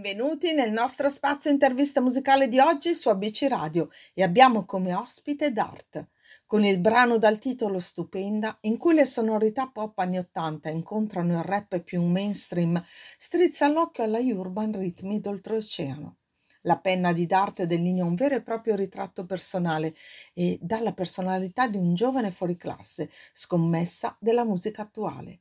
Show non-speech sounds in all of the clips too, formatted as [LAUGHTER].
Benvenuti nel nostro spazio intervista musicale di oggi su ABC Radio e abbiamo come ospite Dart con il brano dal titolo Stupenda in cui le sonorità pop anni 80 incontrano il rap più mainstream, strizza l'occhio alla urban ritmi d'oltreoceano. La penna di Dart delinea un vero e proprio ritratto personale e dà la personalità di un giovane fuoriclasse, scommessa della musica attuale.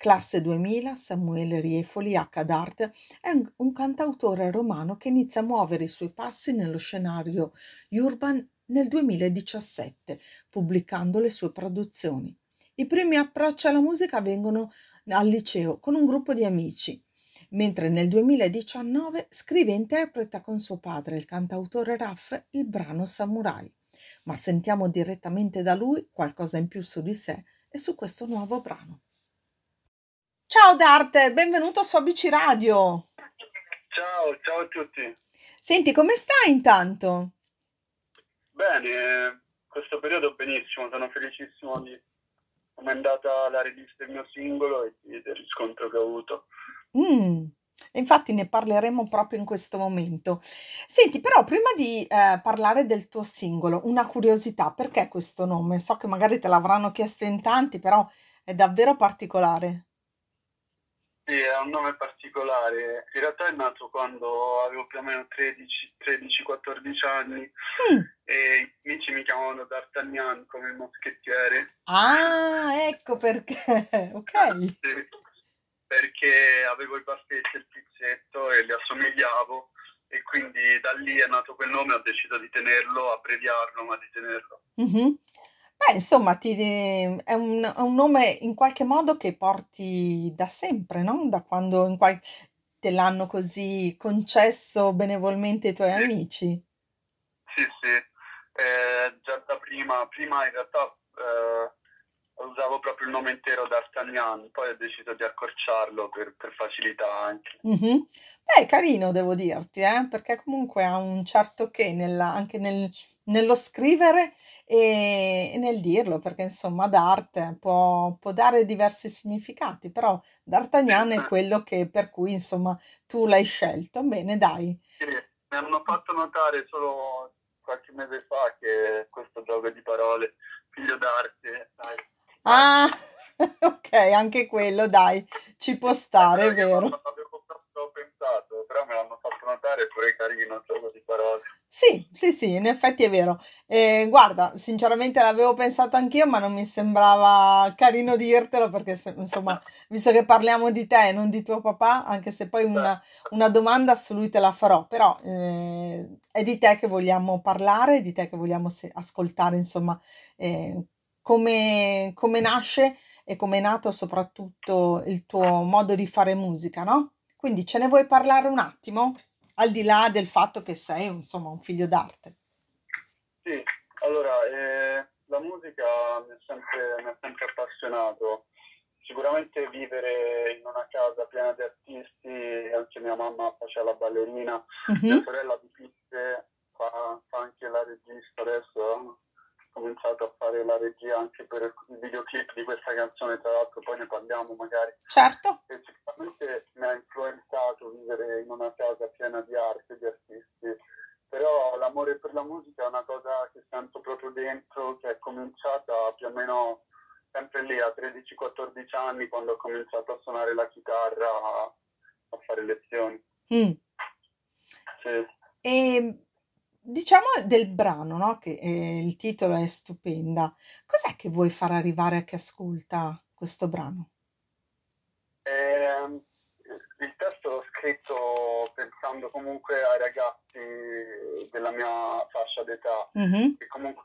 Classe 2000, Samuele Riefoli, H. Dart, è un, cantautore romano che inizia a muovere i suoi passi nello scenario urban nel 2017, pubblicando le sue produzioni. I primi approcci alla musica avvengono al liceo con un gruppo di amici, mentre nel 2019 scrive e interpreta con suo padre, il cantautore Raff, il brano Samurai. Ma sentiamo direttamente da lui qualcosa in più su di sé e su questo nuovo brano. Ciao Darte, benvenuto su ABC Radio. Ciao, ciao a tutti. Senti, come stai intanto? Bene, questo periodo benissimo, sono felicissimo di come è andata la release del mio singolo e del riscontro che ho avuto. Mm, infatti ne parleremo proprio in questo momento. Senti, però prima di eh, parlare del tuo singolo, una curiosità, perché questo nome? So che magari te l'avranno chiesto in tanti, però è davvero particolare. Sì, è un nome particolare. In realtà è nato quando avevo più o meno 13-14 anni Mm. e i amici mi chiamavano D'Artagnan come il moschettiere. Ah, ecco perché. [LAUGHS] Ok. Sì, perché avevo i baffetti e il pizzetto e li assomigliavo e quindi da lì è nato quel nome, ho deciso di tenerlo, abbreviarlo, ma di tenerlo. Mhm. Beh, insomma, ti- è un, è un nome in qualche modo che porti da sempre, no? Da quando in qual- te l'hanno così concesso benevolmente i tuoi Sì, amici. sì, sì. Eh, già da prima, prima in realtà eh, usavo proprio il nome intero D'Artagnan, poi ho deciso di accorciarlo per, per facilità anche. Mhm. Beh, è carino, devo dirti, eh? Perché comunque ha un certo che nella- anche nel- nello scrivere e, e nel dirlo, perché insomma d'arte può, può dare diversi significati, però D'Artagnan è quello che, per cui insomma tu l'hai scelto. Bene, dai. Sì, mi hanno fatto notare solo qualche mese fa che questo gioco di parole, figlio d'arte, dai. Ah, [LAUGHS] ok, anche quello, dai, ci può stare, è vero. avevo pensato, però me l'hanno fatto notare, è pure carino il gioco di parole. Sì, sì, sì, in effetti è vero. Eh, guarda, sinceramente l'avevo pensato anch'io, ma non mi sembrava carino dirtelo perché, se- insomma, visto che parliamo di te e non di tuo papà, anche se poi una, una domanda su lui te la farò, però eh, è di te che vogliamo parlare, è di te che vogliamo se- ascoltare, insomma, eh, come, come nasce e come è nato soprattutto il tuo modo di fare musica, no? Quindi ce ne vuoi parlare un attimo? Al di là del fatto che sei, insomma, un figlio d'arte. Sì, allora, eh, la musica mi ha sempre, sempre appassionato. Sicuramente vivere in una casa piena di artisti, anche mia mamma faceva la ballerina, mia Mhm. sorella dipinge, fa, fa anche la regista adesso, ha cominciato a fare la regia anche per i videoclip di questa canzone, tra l'altro poi ne parliamo magari. Certo. E sicuramente influenzato vivere in una casa piena di arte, di artisti, però l'amore per la musica è una cosa che sento proprio dentro, che è cominciata più o meno sempre lì a 13-14 anni quando ho cominciato a suonare la chitarra, a, fare lezioni. Mm. Sì. E diciamo del brano, no? Che eh, il titolo è stupenda. Cos'è che vuoi far arrivare a chi ascolta questo brano? Ehm, il testo l'ho scritto pensando comunque ai ragazzi della mia fascia d'età, Mhm. che comunque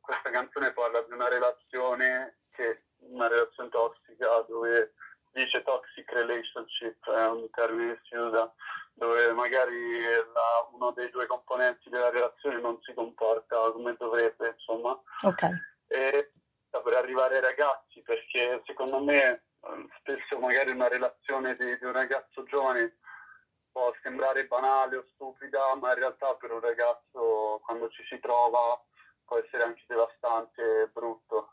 questa canzone parla di una relazione che una relazione tossica dove dice toxic relationship è un termine che si usa dove magari la- uno dei due componenti della relazione non si comporta come dovrebbe insomma Ok. e per arrivare ai ragazzi perché secondo me eh, spesso magari una relazione di, di un ragazzo giovane può sembrare banale o stupida ma in realtà per un ragazzo quando ci si trova può essere anche devastante e brutto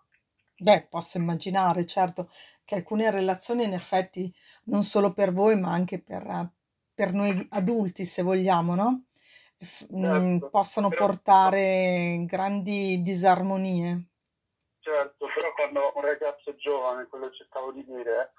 Beh, posso immaginare, certo, che alcune relazioni in effetti non solo per voi, ma anche per, per noi adulti, se vogliamo, no? F- mm, certo, possono però portare grandi disarmonie. Certo, però quando un ragazzo giovane, quello che cercavo di dire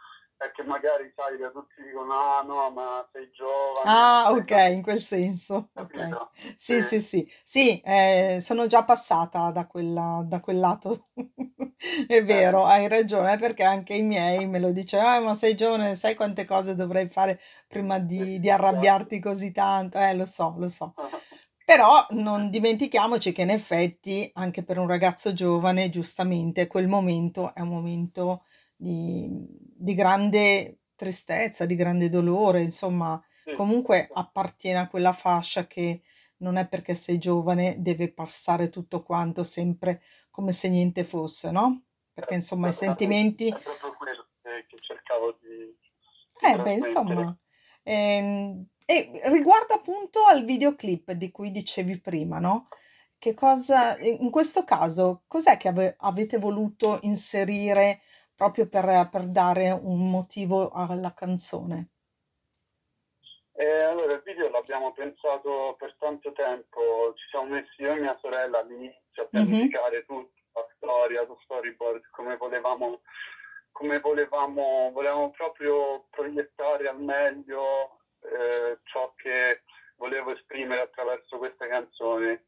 che magari, sai, che tutti dicono, ah no, ma sei giovane, Ah, ok, in quel senso. Ok. capito? Sì, Sì, sì, sì. Sì, eh, sono già passata da quella- da quel lato. [LAUGHS] È eh, vero, hai ragione, perché anche i miei me lo dicevano, "Ah, ma sei giovane, sai quante cose dovrei fare prima di, di esatto. arrabbiarti così tanto? Eh, lo so, lo so. Però non dimentichiamoci che in effetti anche per un ragazzo giovane, giustamente, quel momento è un momento di, di grande tristezza, di grande dolore, insomma, Sì, comunque appartiene a quella fascia che non è perché sei giovane deve passare tutto quanto sempre come se niente fosse, no? Perché insomma i sentimenti è proprio quello che, cercavo di, di eh beh, insomma, ehm, e riguardo appunto al videoclip di cui dicevi prima, no? Che cosa, in questo caso, cos'è che ave- avete voluto inserire proprio per, per dare un motivo alla canzone? E allora il video l'abbiamo pensato per tanto tempo, ci siamo messi io e mia sorella all'inizio a Mhm, pianificare tutta la storia, lo storyboard, come volevamo, come volevamo, volevamo proprio proiettare al meglio eh, ciò che volevo esprimere attraverso questa canzone.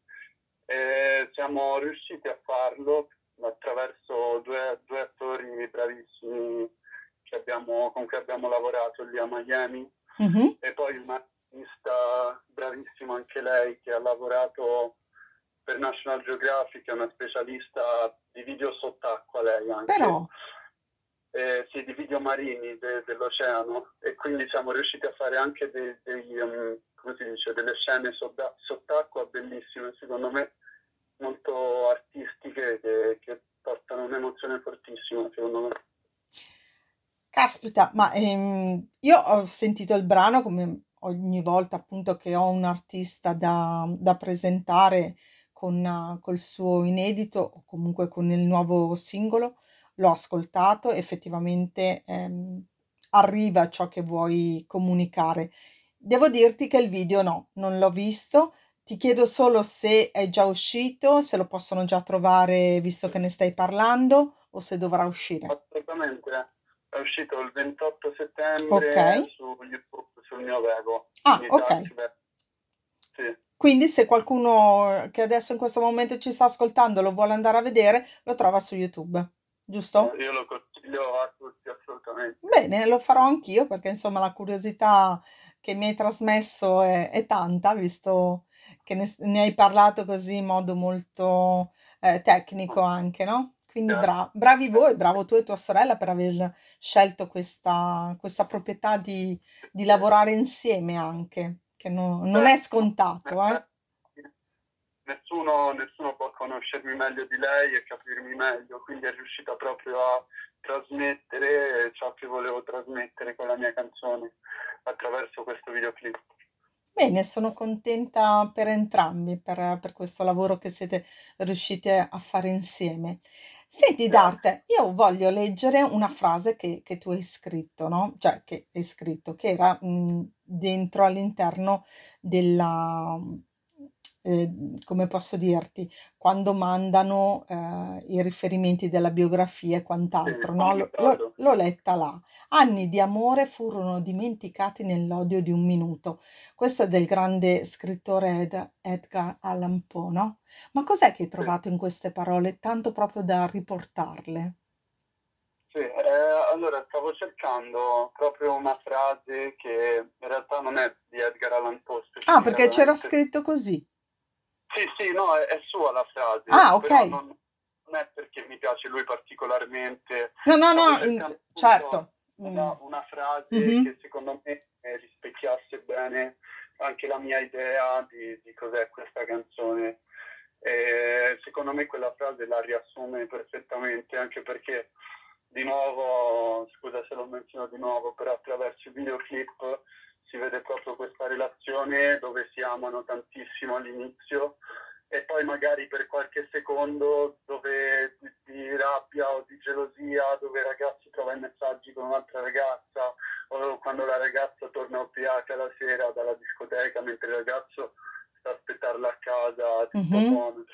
E siamo riusciti a farlo attraverso due, due attori bravissimi che abbiamo, con cui abbiamo lavorato lì a Miami. Mhm. e poi un'artista bravissima anche lei che ha lavorato per National Geographic, è una specialista di video sott'acqua lei anche, Però, eh, sì, di video marini de- dell'oceano. E quindi siamo riusciti a fare anche dei, dei, um, dice, delle scene sotta- sott'acqua bellissime, secondo me molto artistiche che, che portano un'emozione fortissima, secondo me. caspita, ma ehm, io ho sentito il brano come ogni volta appunto che ho un artista da, da presentare con, eh, col suo inedito o comunque con il nuovo singolo, l'ho ascoltato, effettivamente ehm, arriva ciò che vuoi comunicare. Devo dirti che il video no, non l'ho visto. Ti chiedo solo se è già uscito, se lo possono già trovare visto che ne stai parlando o se dovrà uscire. Assolutamente, è uscito il 28 Ok. settembre su YouTube, sul mio Vevo, Ah, ok. Sì, Quindi se qualcuno che adesso in questo momento ci sta ascoltando lo vuole andare a vedere, lo trova su YouTube, giusto? io lo consiglio a tutti assolutamente. Bene, lo farò anch'io perché insomma la curiosità che mi hai trasmesso è, è tanta, visto che ne, ne hai parlato così in modo molto eh, tecnico anche, no? Quindi Certo. bra- bravi voi, bravo tu e tua sorella per aver scelto questa, questa proprietà di, di lavorare insieme anche, che no- non è scontato, eh? nessuno, nessuno può conoscermi meglio di lei e capirmi meglio, quindi è riuscita proprio a trasmettere ciò che volevo trasmettere con la mia canzone attraverso questo videoclip. Bene, sono contenta per entrambi, per, per questo lavoro che siete riusciti a fare insieme. Senti. Darte, io voglio leggere una frase che, che tu hai scritto, no? Cioè, che hai scritto, che era mh, dentro all'interno della, eh, come posso dirti, quando mandano eh, i riferimenti della biografia e quant'altro, no? L- L'ho comunicato. l'ho letta là. Anni di amore furono dimenticati nell'odio di un minuto. Questo è del grande scrittore Ed- Edgar Allan Poe, no? Ma cos'è che hai trovato in queste parole tanto proprio da riportarle? Sì, eh, allora stavo cercando proprio una frase che in realtà non è di Edgar Allan Poe Ah, perché c'era scritto così. Sì, sì, no, è, è sua la frase, Ah, ok. però non, non è perché mi piace lui particolarmente. No, no, no, in- certo. Mm. una, una frase Mhm. che secondo me eh, rispecchiasse bene anche la mia idea di, di cos'è questa canzone. E secondo me quella frase la riassume perfettamente, anche perché di nuovo, scusa se lo menziono di nuovo, però attraverso il videoclip si vede proprio questa relazione dove si amano tantissimo all'inizio poi magari per qualche secondo dove di, rabbia o di gelosia, dove il ragazzo trova i messaggi con un'altra ragazza o quando la ragazza torna ubriaca la sera dalla discoteca mentre il ragazzo sta a aspettarla a casa, tutto Mhm. buono.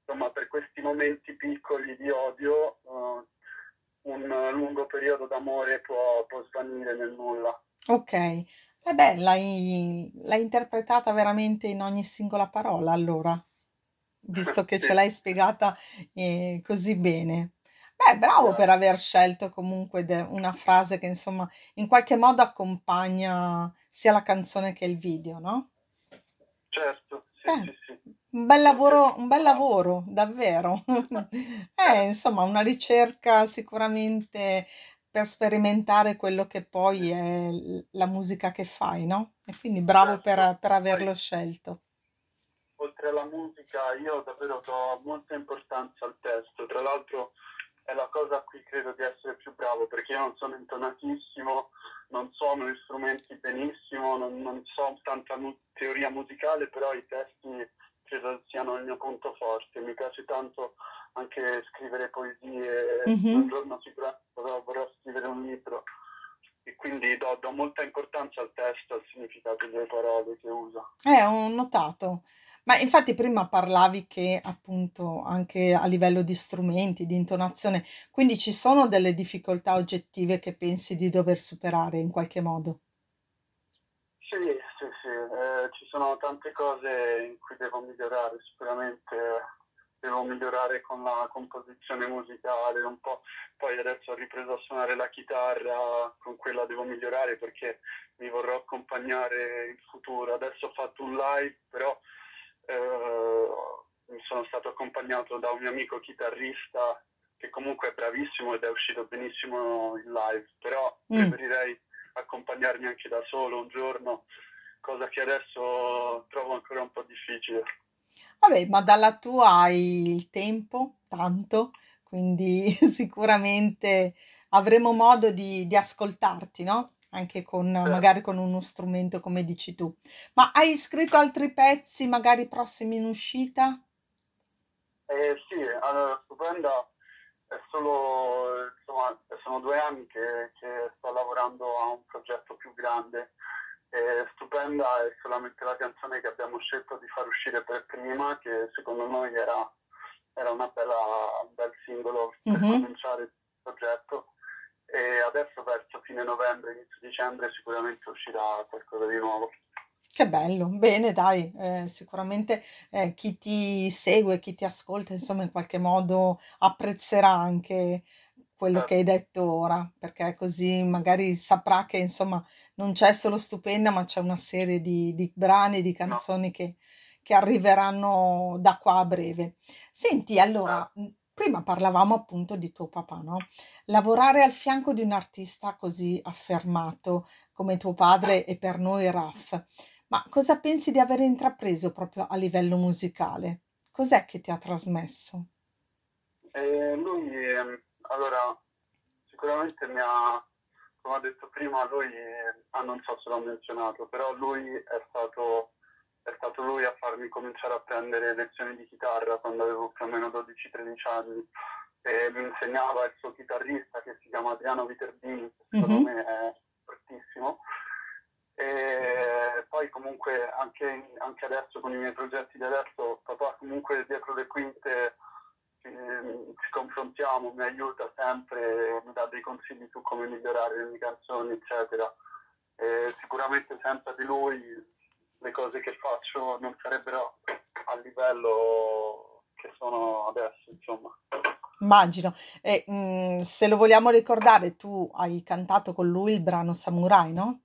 Insomma, per questi momenti piccoli di odio, eh, un lungo periodo d'amore può, può svanire nel nulla. Ok, beh, l'hai l'hai interpretata veramente in ogni singola parola, allora, visto che ce l'hai spiegata eh, così bene. Beh, bravo per aver scelto comunque de- una frase che insomma in qualche modo accompagna sia la canzone che il video, no? Certo, sì, Beh, sì, sì. un bel lavoro, un bel lavoro, davvero. [LAUGHS] Eh, insomma, una ricerca sicuramente per sperimentare quello che poi è l- la musica che fai, no? E quindi bravo Certo, per, per poi averlo scelto. Oltre alla musica io davvero do molta importanza al testo, tra l'altro è la cosa a cui credo di essere più bravo perché io non sono intonatissimo, non suono gli strumenti benissimo, non, non so tanta mu- teoria musicale, però i testi credo siano il mio punto forte, mi piace tanto anche scrivere poesie, un Mhm. giorno sicuramente vorrò, vorrò scrivere un libro e quindi do, do molta importanza al testo, al significato delle parole che uso. Eh, ho notato. Ma infatti prima parlavi che appunto anche a livello di strumenti, di intonazione, quindi ci sono delle difficoltà oggettive che pensi di dover superare in qualche modo. Sì, sì, sì, eh, ci sono tante cose in cui devo migliorare, sicuramente devo migliorare con la composizione musicale, un po', poi adesso ho ripreso a suonare la chitarra, con quella devo migliorare perché mi vorrò accompagnare in futuro. Adesso ho fatto un live, però eh, sono stato accompagnato da un mio amico chitarrista che comunque è bravissimo ed è uscito benissimo in live, però Mm. preferirei accompagnarmi anche da solo un giorno, cosa che adesso trovo ancora un po' difficile. Vabbè, ma dalla tua hai il tempo, tanto, quindi [LAUGHS] sicuramente avremo modo di, di ascoltarti, no? Anche con Certo. magari con uno strumento come dici tu. Ma hai scritto altri pezzi, magari prossimi in uscita? Eh, sì, allora, Stupenda è solo, insomma, sono due anni che, che sto lavorando a un progetto più grande. E Stupenda è solamente la canzone che abbiamo scelto di far uscire per prima, che secondo noi era, era una bella, un bel singolo per Mhm. cominciare il progetto. E adesso verso fine novembre, inizio dicembre sicuramente uscirà qualcosa di nuovo. Che bello, bene, dai, eh, sicuramente eh, chi ti segue, chi ti ascolta, insomma, in qualche modo apprezzerà anche quello che Certo, hai detto ora, perché così magari saprà che, insomma, non c'è solo Stupenda, ma c'è una serie di, di brani, di canzoni che, che arriveranno da qua a breve. Senti, allora, mh, prima parlavamo appunto di tuo papà, no? Lavorare al fianco di un artista così affermato come tuo padre e per noi Raf. Ma cosa pensi di aver intrapreso proprio a livello musicale? Cos'è che ti ha trasmesso? E lui, ehm, allora, sicuramente mi ha, come ho detto prima, lui, ah, non so se l'ho menzionato, però lui è stato, è stato lui a farmi cominciare a prendere lezioni di chitarra quando avevo più o meno 12-13 anni. E mi insegnava il suo chitarrista che si chiama Adriano Viterbini, che secondo Mhm, me è fortissimo. E poi comunque anche, anche adesso con i miei progetti di adesso, papà comunque dietro le quinte ci, ci confrontiamo, mi aiuta sempre, mi dà dei consigli su come migliorare le mie canzoni, eccetera. E sicuramente senza di lui le cose che faccio non sarebbero al livello che sono adesso, insomma. Immagino. E, mm, se lo vogliamo ricordare, tu hai cantato con lui il brano Samurai, no?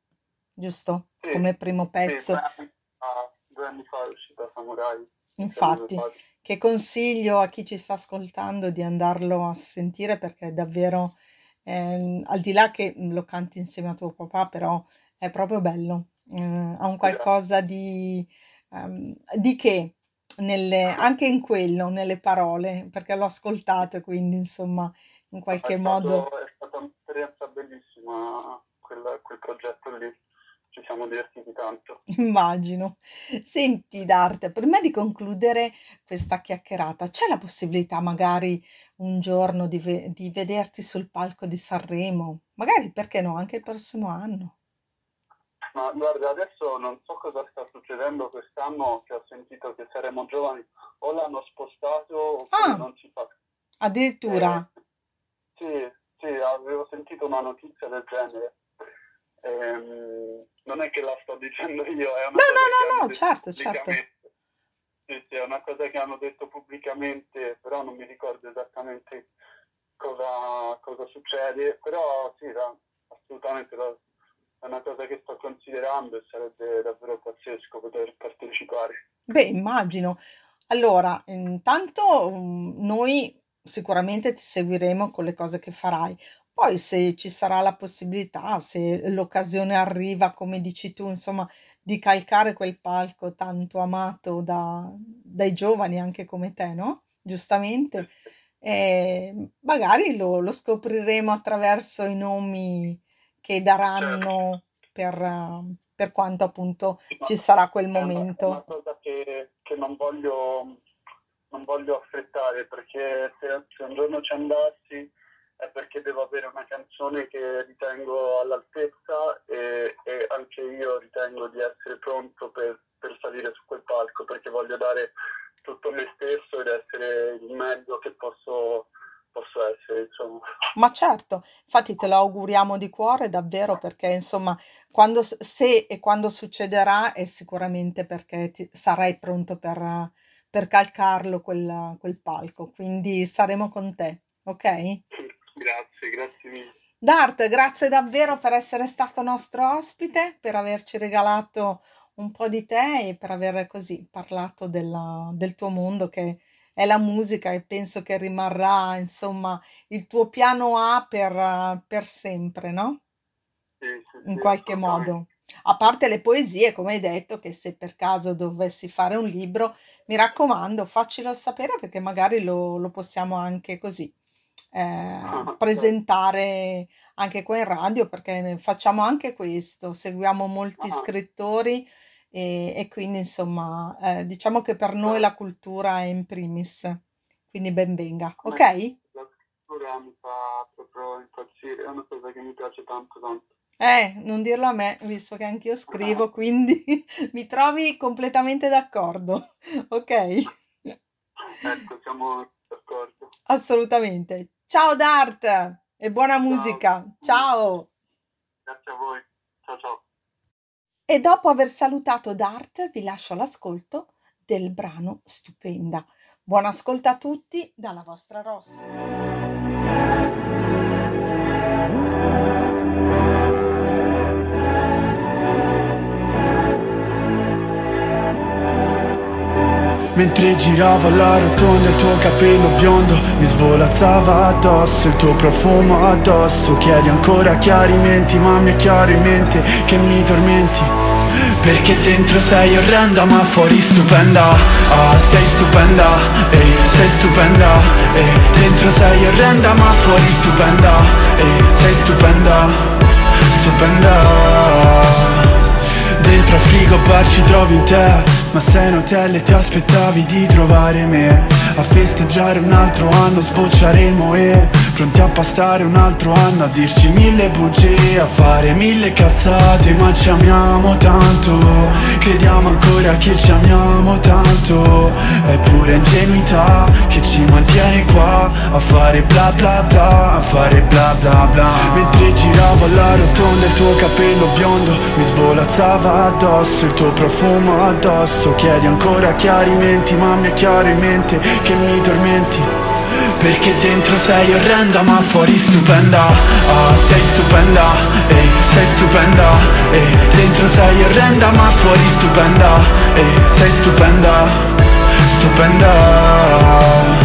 Giusto? Sì, Come primo sì, pezzo. fa, due anni fa è uscita Samurai a Infatti, che consiglio a chi ci sta ascoltando di andarlo a sentire perché è davvero, ehm, al di là che lo canti insieme a tuo papà, però è proprio bello. Eh, ha un qualcosa di, ehm, di che nelle- anche in quello, nelle parole, perché l'ho ascoltato e quindi insomma in qualche È modo stato, è stata un'esperienza bellissima quel, quel progetto lì. ci siamo divertiti tanto. [LAUGHS] Immagino. Senti Dart, prima di concludere questa chiacchierata, c'è la possibilità magari un giorno di, ve- di vederti sul palco di Sanremo? Magari perché no, anche il prossimo anno. Ma guarda, adesso non so cosa sta succedendo quest'anno, che ho sentito che saremo giovani, o l'hanno spostato Ah, non si fa. addirittura. Eh, sì, sì, avevo sentito una notizia del genere. Ehm, non è che la sto dicendo io, è una No, no, no, no, certo, certo. Sì, sì, è una cosa che hanno detto pubblicamente, però non mi ricordo esattamente cosa, cosa succede. Però sì, assolutamente la- è una cosa che sto considerando e sarebbe davvero pazzesco poter partecipare. Beh, immagino. Allora, intanto mm, noi sicuramente ti seguiremo con le cose che farai. Poi, se ci sarà la possibilità, se l'occasione arriva, come dici tu, insomma, di calcare quel palco tanto amato da- dai giovani anche come te, no? Giustamente, eh, magari lo, lo scopriremo attraverso i nomi che Certo. daranno per, eh, per quanto appunto ci sarà quel una, è una momento. cosa che, che non voglio, non voglio affrettare perché se, se un giorno ci andassi è perché devo avere una canzone che ritengo all'altezza e, e anche io ritengo di essere pronto per, per salire su quel palco perché voglio dare tutto me stesso ed essere il meglio che posso. Ma certo, infatti te lo auguriamo di cuore davvero perché insomma, quando, s- se e quando succederà è sicuramente perché ti- sarai pronto per, per calcarlo quel, quel palco, quindi saremo con te, ok? Grazie, grazie mille. Dart, grazie davvero per essere stato nostro ospite, per averci regalato un po' di te e per aver così parlato della- del tuo mondo che è la musica e penso che rimarrà, insomma, il tuo piano A per, per sempre, no? Sì, sì, In qualche modo. A parte le poesie, come hai detto, che se per caso dovessi fare un libro, mi raccomando, faccelo sapere perché magari lo, lo possiamo anche così eh, Certo. presentare anche qua in radio, perché facciamo anche questo, seguiamo molti Ah, scrittori e, e quindi insomma, eh, diciamo che per noi la cultura è in primis, quindi ben venga, A me ok? la scrittura mi fa proprio impazzire, è una cosa che mi piace tanto tanto. Eh, non dirlo a me, visto che anch'io scrivo, [LAUGHS] quindi [LAUGHS] mi trovi completamente d'accordo, ok? ecco, siamo d'accordo. Assolutamente. Ciao Dart e buona Ciao, musica. Ciao! Grazie a voi. Ciao ciao. E dopo aver salutato Dart, vi lascio all'ascolto del brano Stupenda. Buon ascolto a tutti dalla vostra Ross. Mentre giravo alla rotonda il tuo capello biondo mi svolazzava addosso Il tuo profumo addosso Chiedi ancora chiarimenti ma mi è chiaro in mente che mi tormenti Perché dentro sei orrenda ma fuori stupenda. Ah sei stupenda, ehi sei stupenda Ehi. Dentro sei orrenda ma fuori stupenda Ehi sei stupenda, stupenda. Dentro al frigo bar ci trovi in te Ma sei in hotel e ti aspettavi di trovare me A festeggiare un altro anno, sbocciare il moe Pronti a passare un altro anno a dirci mille bugie A fare mille cazzate ma ci amiamo tanto. Crediamo ancora che ci amiamo tanto. È pura ingenuità che ci mantiene qua A fare bla bla bla, a fare bla bla bla. Mentre giravo alla rotonda il tuo capello biondo Mi svolazzava addosso il tuo profumo addosso Chiedi ancora chiarimenti ma mi è chiaro in mente che mi tormenti. Perché dentro sei orrenda ma fuori stupenda. Ah sei stupenda, ehi sei stupenda Ehi dentro sei orrenda ma fuori stupenda Ehi sei stupenda, stupenda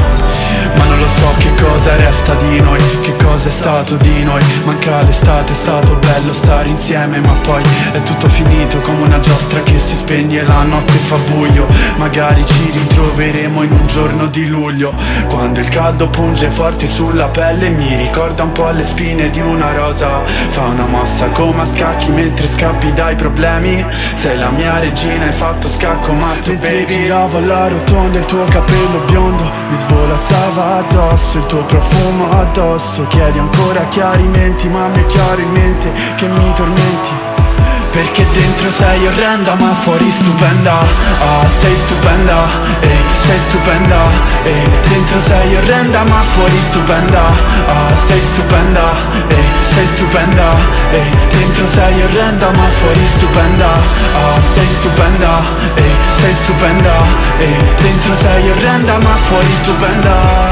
Ma non lo so che cosa resta di noi Che cosa è stato di noi. Manca l'estate, è stato bello stare insieme Ma poi è tutto finito come una giostra che si spegne La notte fa buio. Magari ci ritroveremo in un giorno di luglio. Quando il caldo punge forte sulla pelle Mi ricorda un po' le spine di una rosa. Fa una mossa come a scacchi mentre scappi dai problemi. Sei la mia regina, hai fatto scacco ma tu baby Giravo alla rotonda il tuo capello biondo Mi svolazzava addosso il tuo profumo addosso. Chiedi ancora chiarimenti ma mi è chiaro in mente che mi tormenti. Perché dentro sei orrenda ma fuori stupenda. Ah, sei stupenda, eh, sei stupenda eh, Dentro sei orrenda ma fuori stupenda. Ah, sei stupenda, eh, sei stupenda eh, Dentro sei orrenda ma fuori stupenda. Ah, sei stupenda, eh, sei stupenda eh, Dentro sei orrenda ma fuori Stupenda